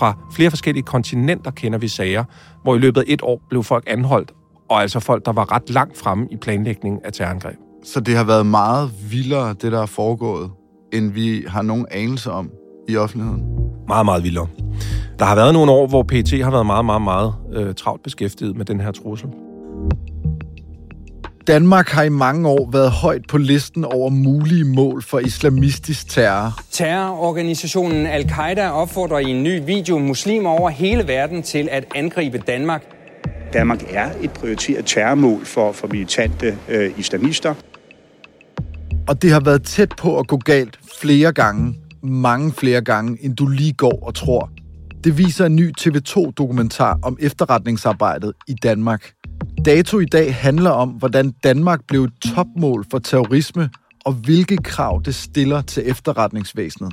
Fra flere forskellige kontinenter kender vi sager, hvor i løbet af et år blev folk anholdt, og altså folk, der var ret langt fremme i planlægningen af terrorangreb. Så det har været meget vildere, det der er foregået, end vi har nogen anelse om i offentligheden. Meget, meget vildere. Der har været nogle år, hvor PT har været meget, meget, meget øh, travlt beskæftiget med den her trussel. Danmark har i mange år været højt på listen over mulige mål for islamistisk terror. Terrororganisationen Al-Qaida opfordrer i en ny video muslimer over hele verden til at angribe Danmark. Danmark er et prioriteret terrormål for, for militante øh, islamister. Og det har været tæt på at gå galt flere gange. Mange flere gange, end du lige går og tror. Det viser en ny TV2-dokumentar om efterretningsarbejdet i Danmark. Dato i dag handler om, hvordan Danmark blev et topmål for terrorisme, og hvilke krav det stiller til efterretningsvæsenet.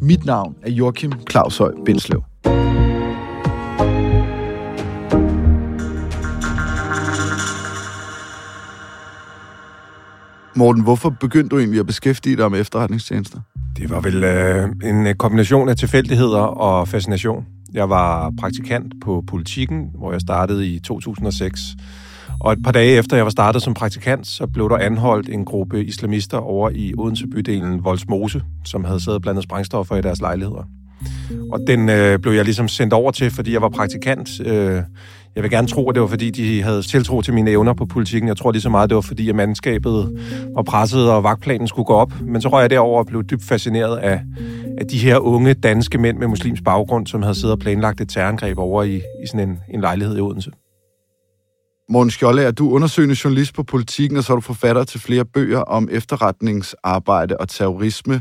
Mit navn er Joachim Claushøj Bindslev. Morten, hvorfor begyndte du egentlig at beskæftige dig med efterretningstjenester? Det var vel øh, en øh, kombination af tilfældigheder og fascination. Jeg var praktikant på Politiken, hvor jeg startede i 2006. Og et par dage efter jeg var startet som praktikant, så blev der anholdt en gruppe islamister over i Odense bydelen Voldsmose, som havde siddet blandet sprængstoffer i deres lejligheder. Og den øh, blev jeg ligesom sendt over til, fordi jeg var praktikant. Øh, jeg vil gerne tro, at det var fordi, de havde tiltro til mine evner på politikken. Jeg tror lige så meget, det var fordi, at mandskabet var presset, og vagtplanen skulle gå op. Men så røg jeg derover og blev dybt fascineret af, af de her unge danske mænd med muslims baggrund, som havde siddet og planlagt et terrorangreb over i, i sådan en, en lejlighed i Odense. Morten Skjolde, er du undersøgende journalist på politikken, og så er du forfatter til flere bøger om efterretningsarbejde og terrorisme.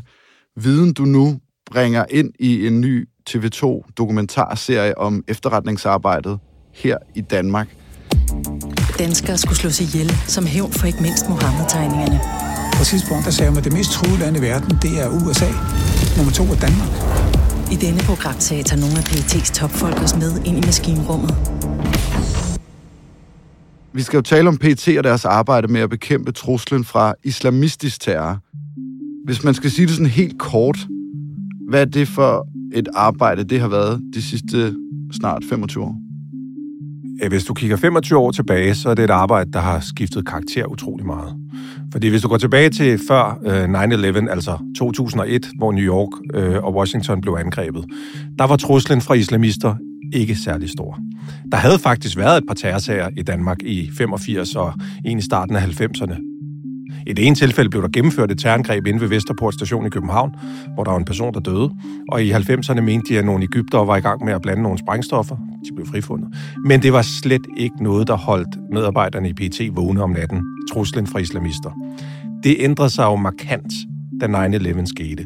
Viden, du nu bringer ind i en ny TV2-dokumentarserie om efterretningsarbejdet her i Danmark. Danskere skulle slås ihjel som hævn for ikke mindst Mohammed-tegningerne. På tidspunkt, der sagde man, at det mest truede land i verden, det er USA. Nummer to er Danmark. I denne programserie tager nogle af PET's topfolk os med ind i maskinrummet. Vi skal jo tale om PT og deres arbejde med at bekæmpe truslen fra islamistisk terror. Hvis man skal sige det sådan helt kort, hvad er det for et arbejde, det har været de sidste snart 25 år? Hvis du kigger 25 år tilbage, så er det et arbejde, der har skiftet karakter utrolig meget. Fordi hvis du går tilbage til før øh, 9-11, altså 2001, hvor New York øh, og Washington blev angrebet, der var truslen fra islamister ikke særlig stor. Der havde faktisk været et par terrorsager i Danmark i 85 og en i starten af 90'erne. I det ene tilfælde blev der gennemført et terrorangreb inde ved Vesterport station i København, hvor der var en person, der døde. Og i 90'erne mente de, at nogle Ægypter var i gang med at blande nogle sprængstoffer. De blev frifundet. Men det var slet ikke noget, der holdt medarbejderne i PT vågne om natten. Truslen fra islamister. Det ændrede sig jo markant, da 9-11 skete.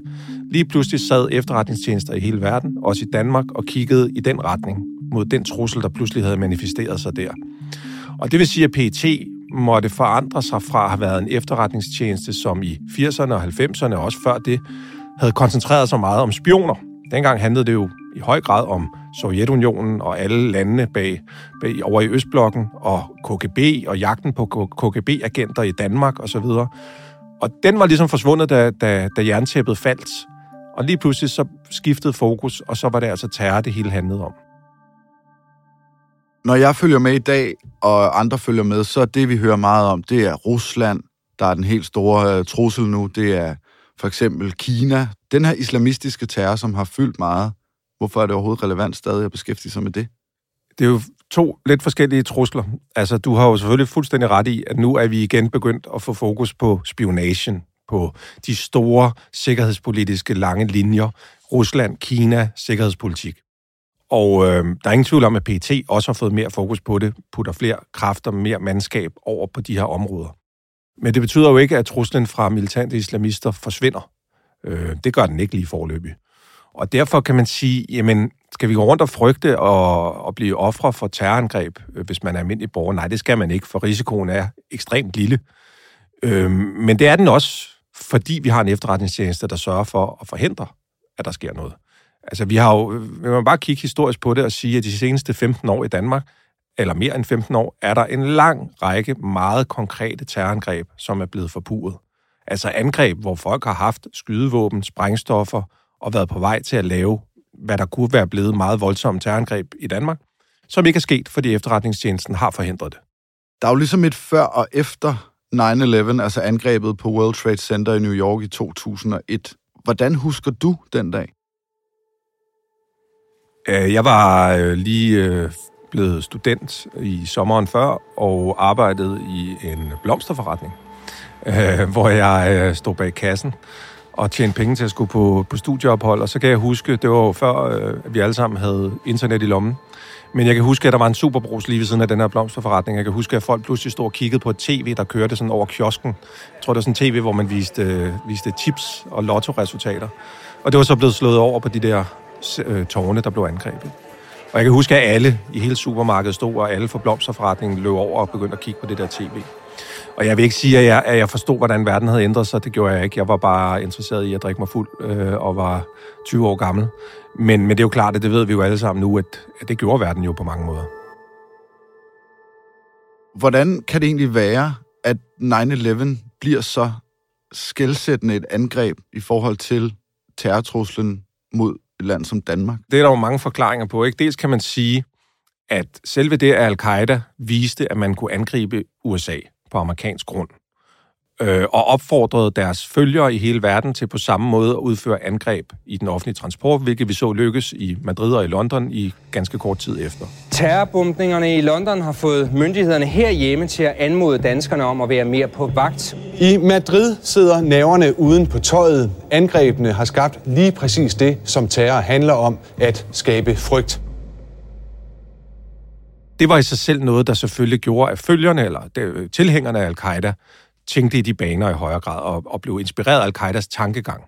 Lige pludselig sad efterretningstjenester i hele verden, også i Danmark, og kiggede i den retning mod den trussel, der pludselig havde manifesteret sig der. Og det vil sige, at PET måtte forandre sig fra at have været en efterretningstjeneste, som i 80'erne og 90'erne, og også før det, havde koncentreret sig meget om spioner. Dengang handlede det jo i høj grad om Sovjetunionen og alle landene bag, bag over i Østblokken, og KGB og jagten på KGB-agenter i Danmark osv. Og den var ligesom forsvundet, da, da, da jerntæppet faldt. Og lige pludselig så skiftede fokus, og så var det altså terror, det hele handlede om. Når jeg følger med i dag, og andre følger med, så er det, vi hører meget om, det er Rusland, der er den helt store uh, trussel nu. Det er for eksempel Kina. Den her islamistiske terror, som har fyldt meget. Hvorfor er det overhovedet relevant stadig at beskæftige sig med det? Det er jo to lidt forskellige trusler. Altså, du har jo selvfølgelig fuldstændig ret i, at nu er vi igen begyndt at få fokus på spionagen, på de store sikkerhedspolitiske lange linjer. Rusland, Kina, sikkerhedspolitik. Og øh, der er ingen tvivl om, at PT også har fået mere fokus på det, putter flere kræfter, mere mandskab over på de her områder. Men det betyder jo ikke, at truslen fra militante islamister forsvinder. Øh, det gør den ikke lige forløbig. Og derfor kan man sige, jamen, skal vi gå rundt og frygte og, og blive ofre for terrorangreb, øh, hvis man er almindelig borger? Nej, det skal man ikke, for risikoen er ekstremt lille. Øh, men det er den også, fordi vi har en efterretningstjeneste, der sørger for at forhindre, at der sker noget. Altså, vi har jo, vi må bare kigge historisk på det og sige, at de seneste 15 år i Danmark, eller mere end 15 år, er der en lang række meget konkrete terrorangreb, som er blevet forpuret. Altså angreb, hvor folk har haft skydevåben, sprængstoffer og været på vej til at lave, hvad der kunne være blevet meget voldsomme terrorangreb i Danmark, som ikke er sket, fordi efterretningstjenesten har forhindret det. Der er jo ligesom et før og efter 9-11, altså angrebet på World Trade Center i New York i 2001. Hvordan husker du den dag? Øh, jeg var øh, lige øh, blevet student i sommeren før og arbejdede i en blomsterforretning, hvor jeg stod bag kassen og tjente penge til at skulle på, på studieophold. Og så kan jeg huske, det var jo før, at vi alle sammen havde internet i lommen. Men jeg kan huske, at der var en superbrus lige ved siden af den her blomsterforretning. Jeg kan huske, at folk pludselig stod og kiggede på et tv, der kørte sådan over kiosken. Jeg tror, det var sådan en tv, hvor man viste, øh, viste tips og lotto-resultater. Og det var så blevet slået over på de der øh, tårne, der blev angrebet. Og jeg kan huske, at alle i hele supermarkedet stod, og alle for blomsterforretningen løb over og begyndte at kigge på det der tv. Og jeg vil ikke sige, at jeg, at jeg forstod, hvordan verden havde ændret sig. Det gjorde jeg ikke. Jeg var bare interesseret i at drikke mig fuld øh, og var 20 år gammel. Men, men det er jo klart, at det ved vi jo alle sammen nu, at, at det gjorde verden jo på mange måder. Hvordan kan det egentlig være, at 9-11 bliver så skældsættende et angreb i forhold til terrortruslen mod et land som Danmark? Det er der jo mange forklaringer på. Ikke? Dels kan man sige, at selve det, at al-Qaida viste, at man kunne angribe USA på amerikansk grund, øh, og opfordrede deres følgere i hele verden til på samme måde at udføre angreb i den offentlige transport, hvilket vi så lykkes i Madrid og i London i ganske kort tid efter. Terrorbombningerne i London har fået myndighederne herhjemme til at anmode danskerne om at være mere på vagt. I Madrid sidder næverne uden på tøjet. Angrebene har skabt lige præcis det, som terror handler om, at skabe frygt. Det var i sig selv noget, der selvfølgelig gjorde, at følgerne eller øh, tilhængerne af al-Qaida tænkte i de baner i højere grad og, og blev inspireret af al-Qaidas tankegang.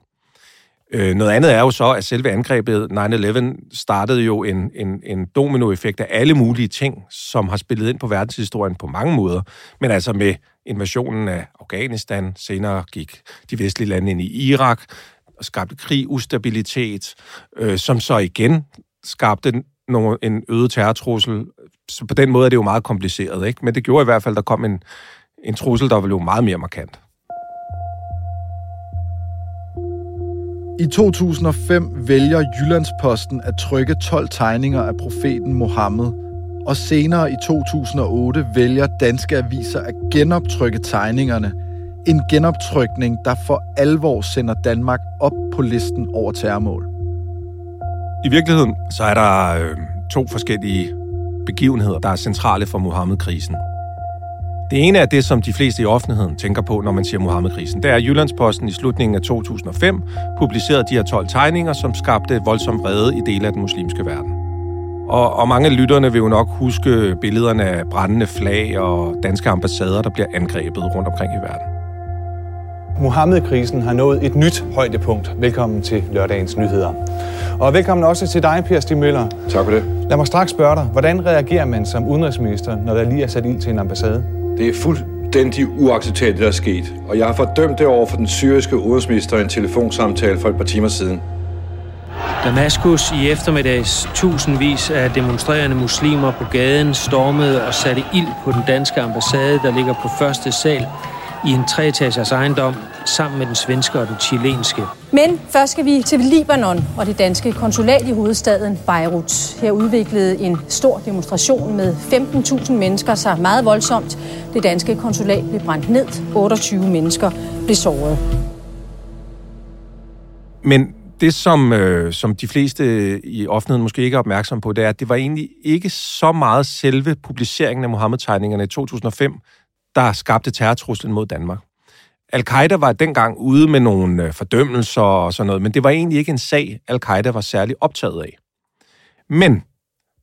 Øh, noget andet er jo så, at selve angrebet 9-11 startede jo en, en, en dominoeffekt af alle mulige ting, som har spillet ind på verdenshistorien på mange måder, men altså med invasionen af Afghanistan, senere gik de vestlige lande ind i Irak, og skabte krig, ustabilitet, øh, som så igen skabte nogle, en øget terrortrussel. Så på den måde er det jo meget kompliceret, ikke? Men det gjorde i hvert fald, at der kom en, en trussel, der blev meget mere markant. I 2005 vælger Jyllandsposten at trykke 12 tegninger af profeten Mohammed, og senere i 2008 vælger danske aviser at genoptrykke tegningerne. En genoptrykning, der for alvor sender Danmark op på listen over terrormål. I virkeligheden så er der øh, to forskellige begivenheder, der er centrale for Mohammed-krisen. Det ene er det, som de fleste i offentligheden tænker på, når man siger Mohammed-krisen. Det er, at Jyllandsposten i slutningen af 2005 publicerede de her 12 tegninger, som skabte voldsom vrede i dele af den muslimske verden. Og, og mange af lytterne vil jo nok huske billederne af brændende flag og danske ambassader, der bliver angrebet rundt omkring i verden. Mohammed-krisen har nået et nyt højdepunkt. Velkommen til lørdagens nyheder. Og velkommen også til dig, Per Stig Møller. Tak for det. Lad mig straks spørge dig, hvordan reagerer man som udenrigsminister, når der lige er sat ild til en ambassade? Det er fuldstændig uacceptabelt, det der er sket. Og jeg har fordømt det over for den syriske udenrigsminister i en telefonsamtale for et par timer siden. Damaskus i eftermiddags tusindvis af demonstrerende muslimer på gaden stormede og satte ild på den danske ambassade, der ligger på første sal i en treetagers ejendom sammen med den svenske og den chilenske. Men først skal vi til Libanon og det danske konsulat i hovedstaden Beirut. Her udviklede en stor demonstration med 15.000 mennesker sig meget voldsomt. Det danske konsulat blev brændt ned. 28 mennesker blev såret. Men det, som, øh, som de fleste i offentligheden måske ikke er opmærksom på, det er, at det var egentlig ikke så meget selve publiceringen af Mohammed-tegningerne i 2005, der skabte terrortruslen mod Danmark. Al-Qaida var dengang ude med nogle øh, fordømmelser og sådan noget, men det var egentlig ikke en sag, Al-Qaida var særlig optaget af. Men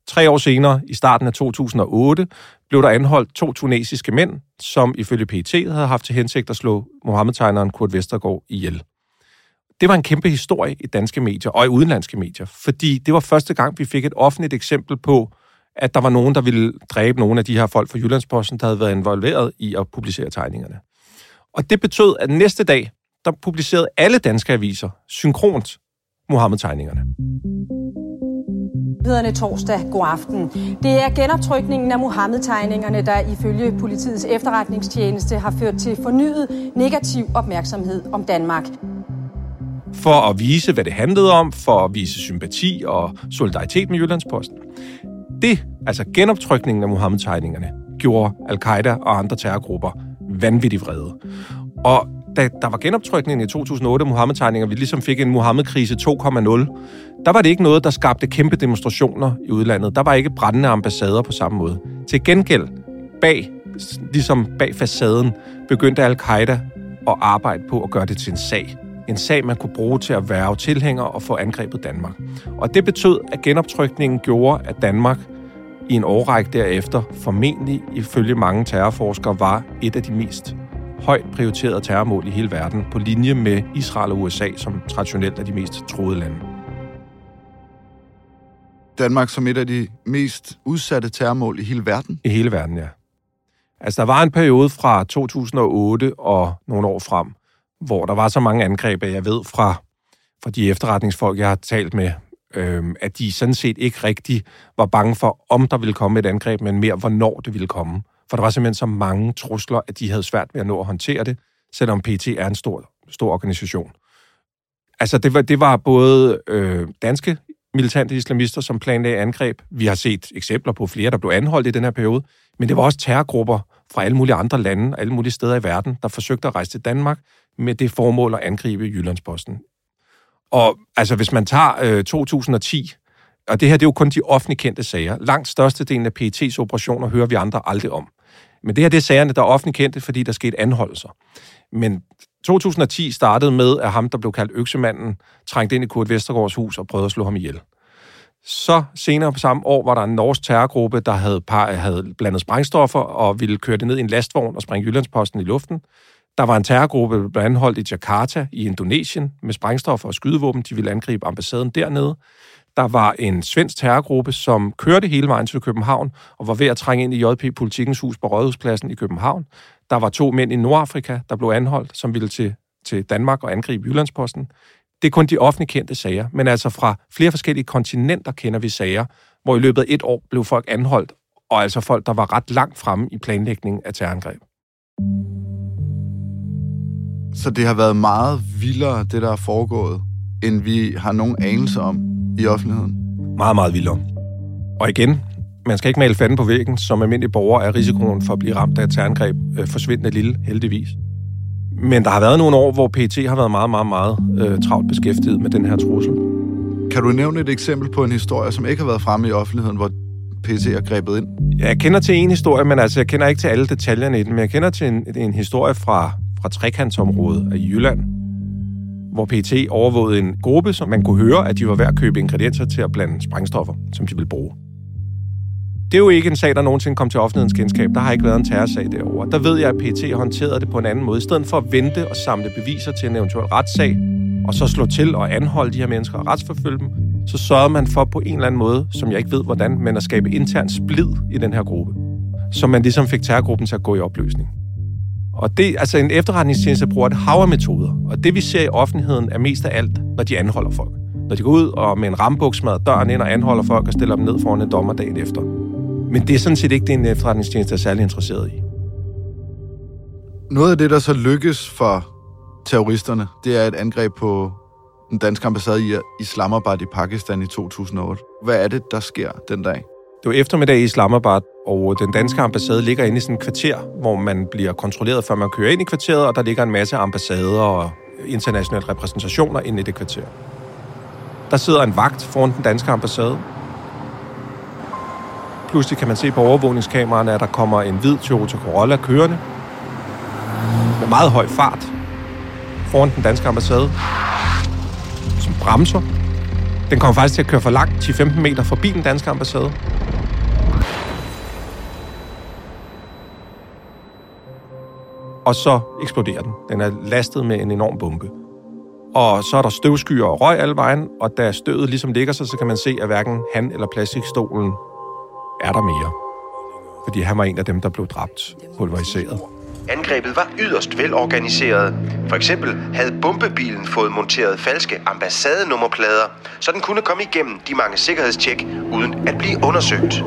tre år senere, i starten af 2008, blev der anholdt to tunesiske mænd, som ifølge PET havde haft til hensigt at slå Mohammed-tegneren Kurt Vestergaard ihjel. det var en kæmpe historie i danske medier og i udenlandske medier, fordi det var første gang, vi fik et offentligt eksempel på, at der var nogen, der ville dræbe nogle af de her folk fra Jyllandsposten, der havde været involveret i at publicere tegningerne. Og det betød, at næste dag, der publicerede alle danske aviser synkront Mohammed-tegningerne. Nyhederne torsdag. God aften. Det er genoptrykningen af Mohammed-tegningerne, der ifølge politiets efterretningstjeneste har ført til fornyet negativ opmærksomhed om Danmark. For at vise, hvad det handlede om, for at vise sympati og solidaritet med Jyllandsposten. Det, altså genoptrykningen af Mohammed-tegningerne, gjorde al-Qaida og andre terrorgrupper vanvittigt vrede. Og da der var genoptrykningen i 2008 af Mohammed-tegninger, vi ligesom fik en Mohammed-krise 2.0, der var det ikke noget, der skabte kæmpe demonstrationer i udlandet. Der var ikke brændende ambassader på samme måde. Til gengæld, bag, ligesom bag facaden, begyndte al-Qaida at arbejde på at gøre det til en sag. En sag, man kunne bruge til at værve tilhænger og få angrebet Danmark. Og det betød, at genoptrykningen gjorde, at Danmark i en årrække derefter, formentlig ifølge mange terrorforskere, var et af de mest højt prioriterede terrormål i hele verden, på linje med Israel og USA, som traditionelt er de mest troede lande. Danmark som et af de mest udsatte terrormål i hele verden? I hele verden, ja. Altså, der var en periode fra 2008 og nogle år frem, hvor der var så mange angreb, at jeg ved fra, fra de efterretningsfolk, jeg har talt med, øh, at de sådan set ikke rigtig var bange for, om der ville komme et angreb, men mere, hvornår det ville komme. For der var simpelthen så mange trusler, at de havde svært ved at nå at håndtere det, selvom PT er en stor, stor organisation. Altså, det var, det var både øh, danske militante islamister, som planlagde angreb. Vi har set eksempler på flere, der blev anholdt i den her periode. Men det var også terrorgrupper fra alle mulige andre lande, alle mulige steder i verden, der forsøgte at rejse til Danmark med det formål at angribe Jyllandsposten. Og altså, hvis man tager øh, 2010, og det her det er jo kun de offentligt kendte sager. Langt størstedelen af PET's operationer hører vi andre aldrig om. Men det her det er sagerne, der er offentligt kendte, fordi der skete anholdelser. Men 2010 startede med, at ham, der blev kaldt Øksemanden, trængte ind i Kurt Vestergaards hus og prøvede at slå ham ihjel. Så senere på samme år var der en norsk terrorgruppe, der havde, par, havde blandet sprængstoffer og ville køre det ned i en lastvogn og springe Jyllandsposten i luften. Der var en terrorgruppe, der blev anholdt i Jakarta i Indonesien med sprængstoffer og skydevåben. De ville angribe ambassaden dernede. Der var en svensk terrorgruppe, som kørte hele vejen til København og var ved at trænge ind i JP Politikens hus på Rådhuspladsen i København. Der var to mænd i Nordafrika, der blev anholdt, som ville til, til Danmark og angribe Jyllandsposten. Det er kun de offentligt kendte sager, men altså fra flere forskellige kontinenter kender vi sager, hvor i løbet af et år blev folk anholdt, og altså folk, der var ret langt fremme i planlægningen af terrorangreb. Så det har været meget vildere, det der er foregået, end vi har nogen anelse om i offentligheden? Meget, meget vildere. Og igen, man skal ikke male fanden på væggen. Som almindelig borger er risikoen for at blive ramt af et terrorangreb øh, forsvindende lille, heldigvis. Men der har været nogle år, hvor PT har været meget, meget, meget øh, travlt beskæftiget med den her trussel. Kan du nævne et eksempel på en historie, som ikke har været fremme i offentligheden, hvor PT har grebet ind? Jeg kender til en historie, men altså, jeg kender ikke til alle detaljerne i den, men jeg kender til en, en historie fra, fra trekantsområdet i Jylland, hvor PT overvågede en gruppe, som man kunne høre, at de var ved at købe ingredienser til at blande sprængstoffer, som de ville bruge. Det er jo ikke en sag, der nogensinde kom til offentlighedens kendskab. Der har ikke været en terrorsag derovre. Der ved jeg, at PT håndterede det på en anden måde. I stedet for at vente og samle beviser til en eventuel retssag, og så slå til og anholde de her mennesker og retsforfølge dem, så sørgede man for på en eller anden måde, som jeg ikke ved hvordan, men at skabe intern splid i den her gruppe. Så man ligesom fik terrorgruppen til at gå i opløsning. Og det, altså en efterretningstjeneste bruger et hav af metoder, og det vi ser i offentligheden er mest af alt, når de anholder folk. Når de går ud og med en rambuksmad døren ind og anholder folk og stiller dem ned foran en dommer dagen efter. Men det er sådan set ikke det, en efterretningstjeneste er særlig interesseret i. Noget af det, der så lykkes for terroristerne, det er et angreb på den danske ambassade i Islamabad i Pakistan i 2008. Hvad er det, der sker den dag? Det var eftermiddag i Islamabad, og den danske ambassade ligger inde i sådan et kvarter, hvor man bliver kontrolleret, før man kører ind i kvarteret, og der ligger en masse ambassader og internationale repræsentationer inde i det kvarter. Der sidder en vagt foran den danske ambassade. Pludselig kan man se på overvågningskameraerne, at der kommer en hvid Toyota Corolla kørende med meget høj fart foran den danske ambassade, som bremser. Den kommer faktisk til at køre for langt, 10-15 meter forbi den danske ambassade. Og så eksploderer den. Den er lastet med en enorm bombe. Og så er der støvskyer og røg alle vejen, og da støvet ligesom ligger sig, så kan man se, at hverken han eller plastikstolen er der mere. Fordi han var en af dem, der blev dræbt, pulveriseret. Angrebet var yderst velorganiseret. For eksempel havde bombebilen fået monteret falske ambassadenummerplader, så den kunne komme igennem de mange sikkerhedstjek uden at blive undersøgt.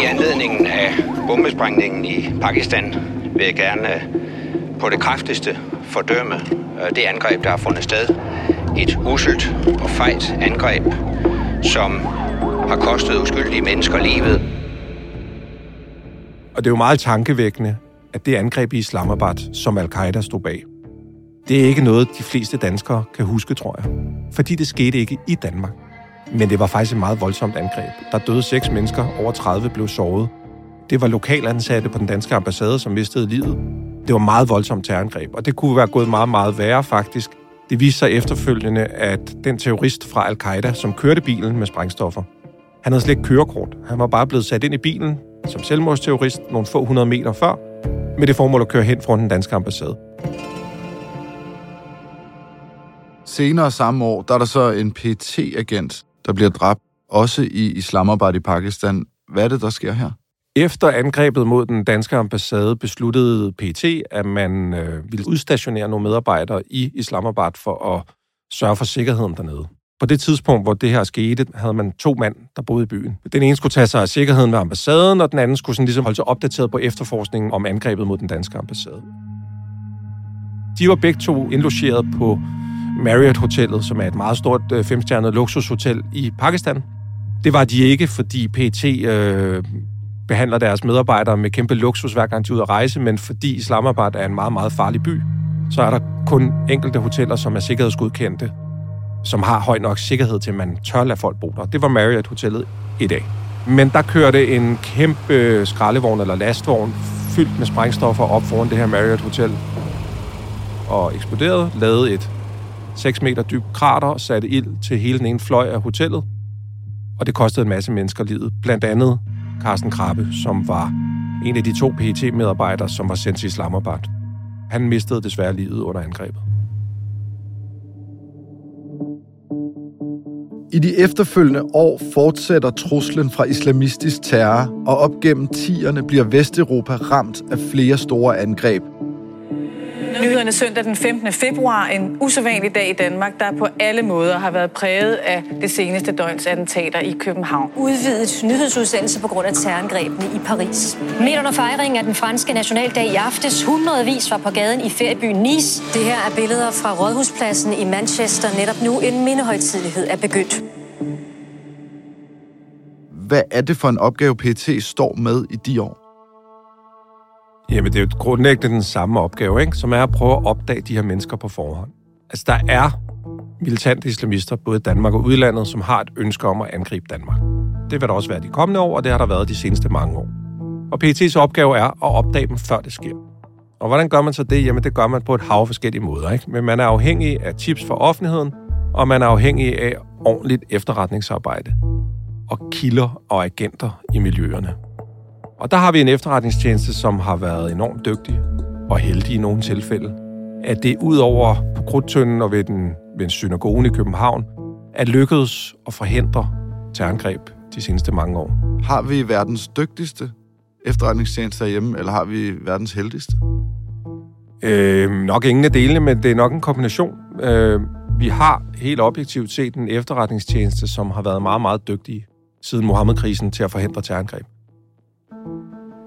I anledningen af bombesprængningen i Pakistan vil jeg gerne øh, på det kraftigste fordømme øh, det angreb, der har fundet sted. Et uselt og fejt angreb, som har kostet uskyldige mennesker livet. Og det er jo meget tankevækkende, at det angreb i Islamabad, som al-Qaida stod bag, det er ikke noget, de fleste danskere kan huske, tror jeg. Fordi det skete ikke i Danmark. Men det var faktisk et meget voldsomt angreb. Der døde seks mennesker, over 30 blev såret. Det var lokalansatte på den danske ambassade, som mistede livet. Det var meget voldsomt terrorangreb, og det kunne være gået meget, meget værre faktisk. Det viste sig efterfølgende, at den terrorist fra al-Qaida, som kørte bilen med sprængstoffer, han havde slet ikke kørekort. Han var bare blevet sat ind i bilen som selvmordsterrorist nogle få hundrede meter før, med det formål at køre hen foran den danske ambassade. Senere samme år, der er der så en PT-agent, der bliver dræbt, også i Islamabad i Pakistan. Hvad er det, der sker her? Efter angrebet mod den danske ambassade besluttede PT, at man øh, ville udstationere nogle medarbejdere i Islamabad for at sørge for sikkerheden dernede. På det tidspunkt, hvor det her skete, havde man to mand, der boede i byen. Den ene skulle tage sig af sikkerheden ved ambassaden, og den anden skulle sådan ligesom holde sig opdateret på efterforskningen om angrebet mod den danske ambassade. De var begge to indlogeret på Marriott Hotellet, som er et meget stort øh, femstjernet luksushotel i Pakistan. Det var de ikke, fordi PT øh, behandler deres medarbejdere med kæmpe luksus, hver gang de er ude at rejse, men fordi Islamabad er en meget, meget farlig by, så er der kun enkelte hoteller, som er sikkerhedsgodkendte, som har høj nok sikkerhed til, at man tør lade folk bo der. Det var Marriott Hotellet i dag. Men der kørte en kæmpe øh, skraldevogn eller lastvogn fyldt med sprængstoffer op foran det her Marriott Hotel og eksploderede, lavede et 6 meter dybt krater og satte ild til hele den ene fløj af hotellet. Og det kostede en masse mennesker livet. Blandt andet Carsten Krabbe, som var en af de to pt medarbejdere som var sendt til Islamabad. Han mistede desværre livet under angrebet. I de efterfølgende år fortsætter truslen fra islamistisk terror, og op gennem tierne bliver Vesteuropa ramt af flere store angreb – Nyhederne søndag den 15. februar, en usædvanlig dag i Danmark, der på alle måder har været præget af det seneste døgns attentater i København. Udvidet nyhedsudsendelse på grund af terrorangrebene i Paris. Midt under fejringen af den franske nationaldag i aftes, hundredvis var på gaden i feriebyen Nice. Det her er billeder fra Rådhuspladsen i Manchester. Netop nu en mindehøjtidlighed er begyndt. Hvad er det for en opgave, PT står med i de år? Jamen, det er jo grundlæggende den samme opgave, ikke? som er at prøve at opdage de her mennesker på forhånd. Altså, der er militante islamister, både i Danmark og udlandet, som har et ønske om at angribe Danmark. Det vil der også være de kommende år, og det har der været de seneste mange år. Og PET's opgave er at opdage dem, før det sker. Og hvordan gør man så det? Jamen, det gør man på et hav forskellige måder. Ikke? Men man er afhængig af tips fra offentligheden, og man er afhængig af ordentligt efterretningsarbejde og kilder og agenter i miljøerne. Og der har vi en efterretningstjeneste, som har været enormt dygtig og heldig i nogle tilfælde. At det ud over på Krudtønden og ved, den, ved en synagoge i København, er lykkedes at forhindre terrorangreb de seneste mange år. Har vi verdens dygtigste efterretningstjeneste herhjemme, eller har vi verdens heldigste? Øh, nok ingen af delene, men det er nok en kombination. Øh, vi har helt objektivt set en efterretningstjeneste, som har været meget, meget dygtig siden Mohammed-krisen til at forhindre terrorangreb.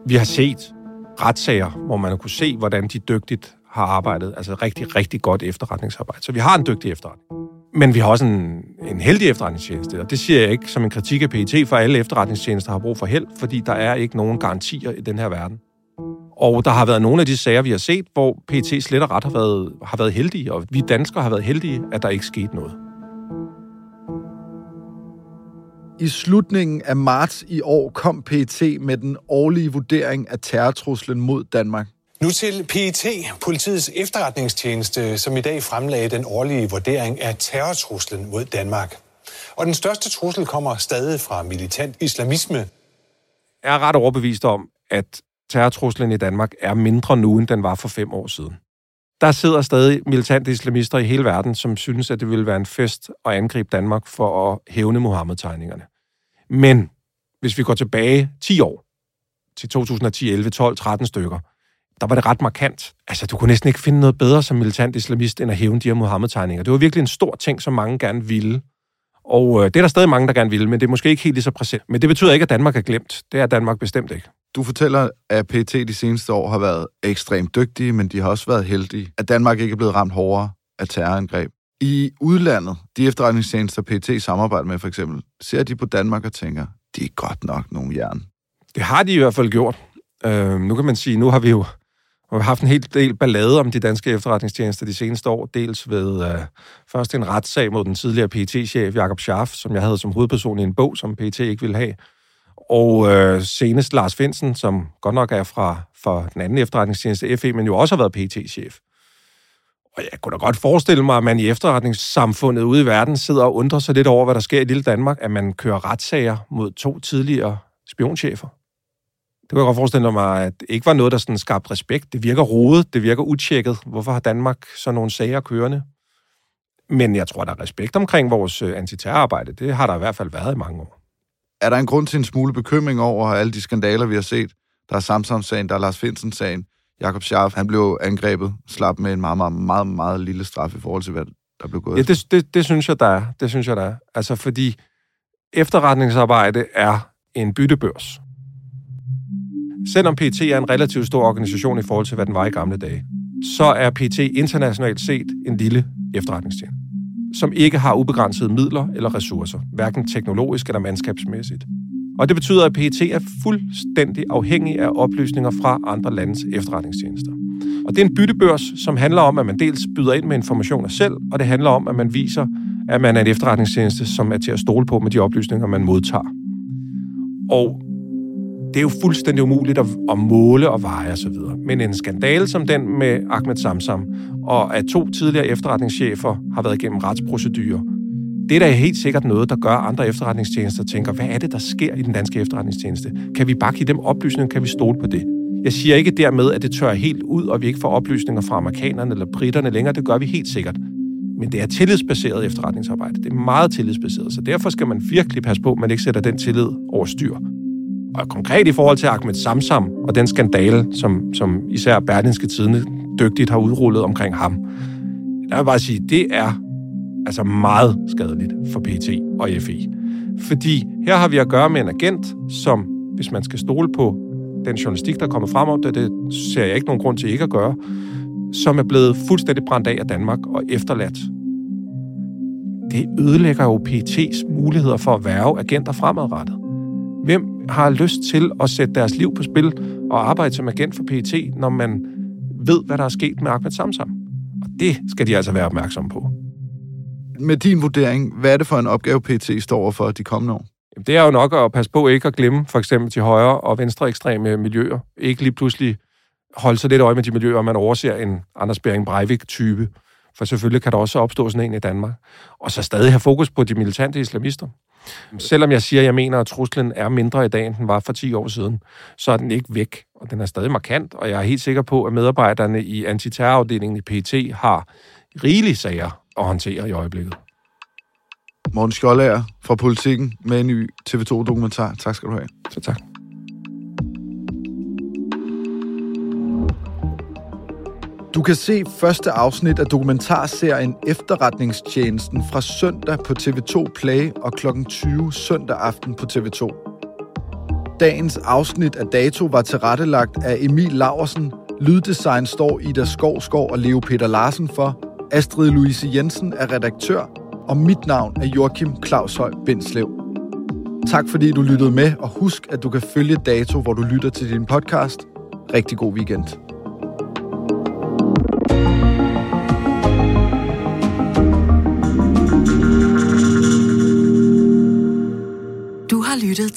Vi har set retssager, hvor man har kunne se, hvordan de dygtigt har arbejdet. Altså rigtig, rigtig godt efterretningsarbejde. Så vi har en dygtig efterretning. Men vi har også en, en heldig efterretningstjeneste, og det siger jeg ikke som en kritik af PET, for alle efterretningstjenester har brug for held, fordi der er ikke nogen garantier i den her verden. Og der har været nogle af de sager, vi har set, hvor PET slet og ret har været, har været heldige, og vi danskere har været heldige, at der ikke skete noget. I slutningen af marts i år kom PET med den årlige vurdering af terrortruslen mod Danmark. Nu til PET, politiets efterretningstjeneste, som i dag fremlagde den årlige vurdering af terrortruslen mod Danmark. Og den største trussel kommer stadig fra militant islamisme. Jeg er ret overbevist om, at terrortruslen i Danmark er mindre nu, end den var for fem år siden der sidder stadig militante islamister i hele verden, som synes, at det ville være en fest at angribe Danmark for at hævne Mohammed-tegningerne. Men hvis vi går tilbage 10 år, til 2010, 11, 12, 13 stykker, der var det ret markant. Altså, du kunne næsten ikke finde noget bedre som militant islamist, end at hævne de her Mohammed-tegninger. Det var virkelig en stor ting, som mange gerne ville. Og øh, det er der stadig mange, der gerne vil, men det er måske ikke helt lige så præsent. Men det betyder ikke, at Danmark er glemt. Det er Danmark bestemt ikke. Du fortæller, at PT de seneste år har været ekstremt dygtige, men de har også været heldige, at Danmark ikke er blevet ramt hårdere af terrorangreb. I udlandet, de efterretningstjenester, PT samarbejder med for eksempel, ser de på Danmark og tænker, de er godt nok nogle jern. Det har de i hvert fald gjort. Øh, nu kan man sige, nu har vi jo vi har haft en hel del ballade om de danske efterretningstjenester de seneste år. Dels ved øh, først en retssag mod den tidligere PT-chef Jakob Schaff, som jeg havde som hovedperson i en bog, som PT ikke ville have. Og øh, senest Lars Finsen, som godt nok er fra, fra den anden efterretningstjeneste, FE, men jo også har været PT-chef. Og jeg kunne da godt forestille mig, at man i efterretningssamfundet ude i verden sidder og undrer sig lidt over, hvad der sker i lille Danmark, at man kører retssager mod to tidligere spionchefer. Det kan jeg godt forestille mig, at det ikke var noget, der sådan skabte respekt. Det virker rodet, det virker utjekket. Hvorfor har Danmark så nogle sager kørende? Men jeg tror, der er respekt omkring vores øh, antiterrorarbejde. Det har der i hvert fald været i mange år. Er der en grund til en smule bekymring over alle de skandaler, vi har set? Der er Samsam-sagen, der er Lars Finsen-sagen. Jakob Scharf, han blev angrebet, slap med en meget, meget, meget, meget lille straf i forhold til, hvad der blev gået Ja, det, det, det synes jeg, der er. Det synes jeg, der er. Altså, fordi efterretningsarbejde er en byttebørs. Selvom PT er en relativt stor organisation i forhold til, hvad den var i gamle dage, så er PT internationalt set en lille efterretningstjeneste, som ikke har ubegrænsede midler eller ressourcer, hverken teknologisk eller mandskabsmæssigt. Og det betyder, at PET er fuldstændig afhængig af oplysninger fra andre landes efterretningstjenester. Og det er en byttebørs, som handler om, at man dels byder ind med informationer selv, og det handler om, at man viser, at man er en efterretningstjeneste, som er til at stole på med de oplysninger, man modtager. Og det er jo fuldstændig umuligt at, at måle og veje osv. Men en skandale som den med Ahmed Samsam, og at to tidligere efterretningschefer har været igennem retsprocedurer, det er da helt sikkert noget, der gør andre efterretningstjenester tænker, hvad er det, der sker i den danske efterretningstjeneste? Kan vi bare give dem oplysninger? Kan vi stole på det? Jeg siger ikke dermed, at det tør helt ud, og vi ikke får oplysninger fra amerikanerne eller britterne længere. Det gør vi helt sikkert. Men det er tillidsbaseret efterretningsarbejde. Det er meget tillidsbaseret, så derfor skal man virkelig passe på, at man ikke sætter den tillid over styr. Og konkret i forhold til Ahmed Samsam og den skandale, som, som især Berlinske Tidene dygtigt har udrullet omkring ham, der vil jeg bare sige, det er altså meget skadeligt for PT og FE. Fordi her har vi at gøre med en agent, som, hvis man skal stole på den journalistik, der kommer frem om det, det ser jeg ikke nogen grund til ikke at gøre, som er blevet fuldstændig brændt af af Danmark og efterladt. Det ødelægger jo PT's muligheder for at værve agenter fremadrettet. Hvem har lyst til at sætte deres liv på spil og arbejde som agent for PET, når man ved, hvad der er sket med Ahmed Samsam? Og det skal de altså være opmærksomme på. Med din vurdering, hvad er det for en opgave, PT står for de kommende år? Det er jo nok at passe på ikke at glemme for eksempel de højre og venstre ekstreme miljøer. Ikke lige pludselig holde sig lidt øje med de miljøer, man overser en Anders Bering Breivik-type. For selvfølgelig kan der også opstå sådan en i Danmark. Og så stadig have fokus på de militante islamister. Selvom jeg siger, at jeg mener, at truslen er mindre i dag, end den var for 10 år siden, så er den ikke væk, og den er stadig markant, og jeg er helt sikker på, at medarbejderne i antiterrorafdelingen i PT har rigelige sager at håndtere i øjeblikket. Morten Skjoldager fra Politiken med en ny TV2-dokumentar. Tak skal du have. Så tak. Du kan se første afsnit af dokumentarserien Efterretningstjenesten fra søndag på TV2 Play og kl. 20 søndag aften på TV2. Dagens afsnit af Dato var tilrettelagt af Emil Laversen. Lyddesign står Ida Skovskov og Leo Peter Larsen for. Astrid Louise Jensen er redaktør, og mit navn er Joachim Claus Høj Bindslev. Tak fordi du lyttede med, og husk, at du kan følge Dato, hvor du lytter til din podcast. Rigtig god weekend.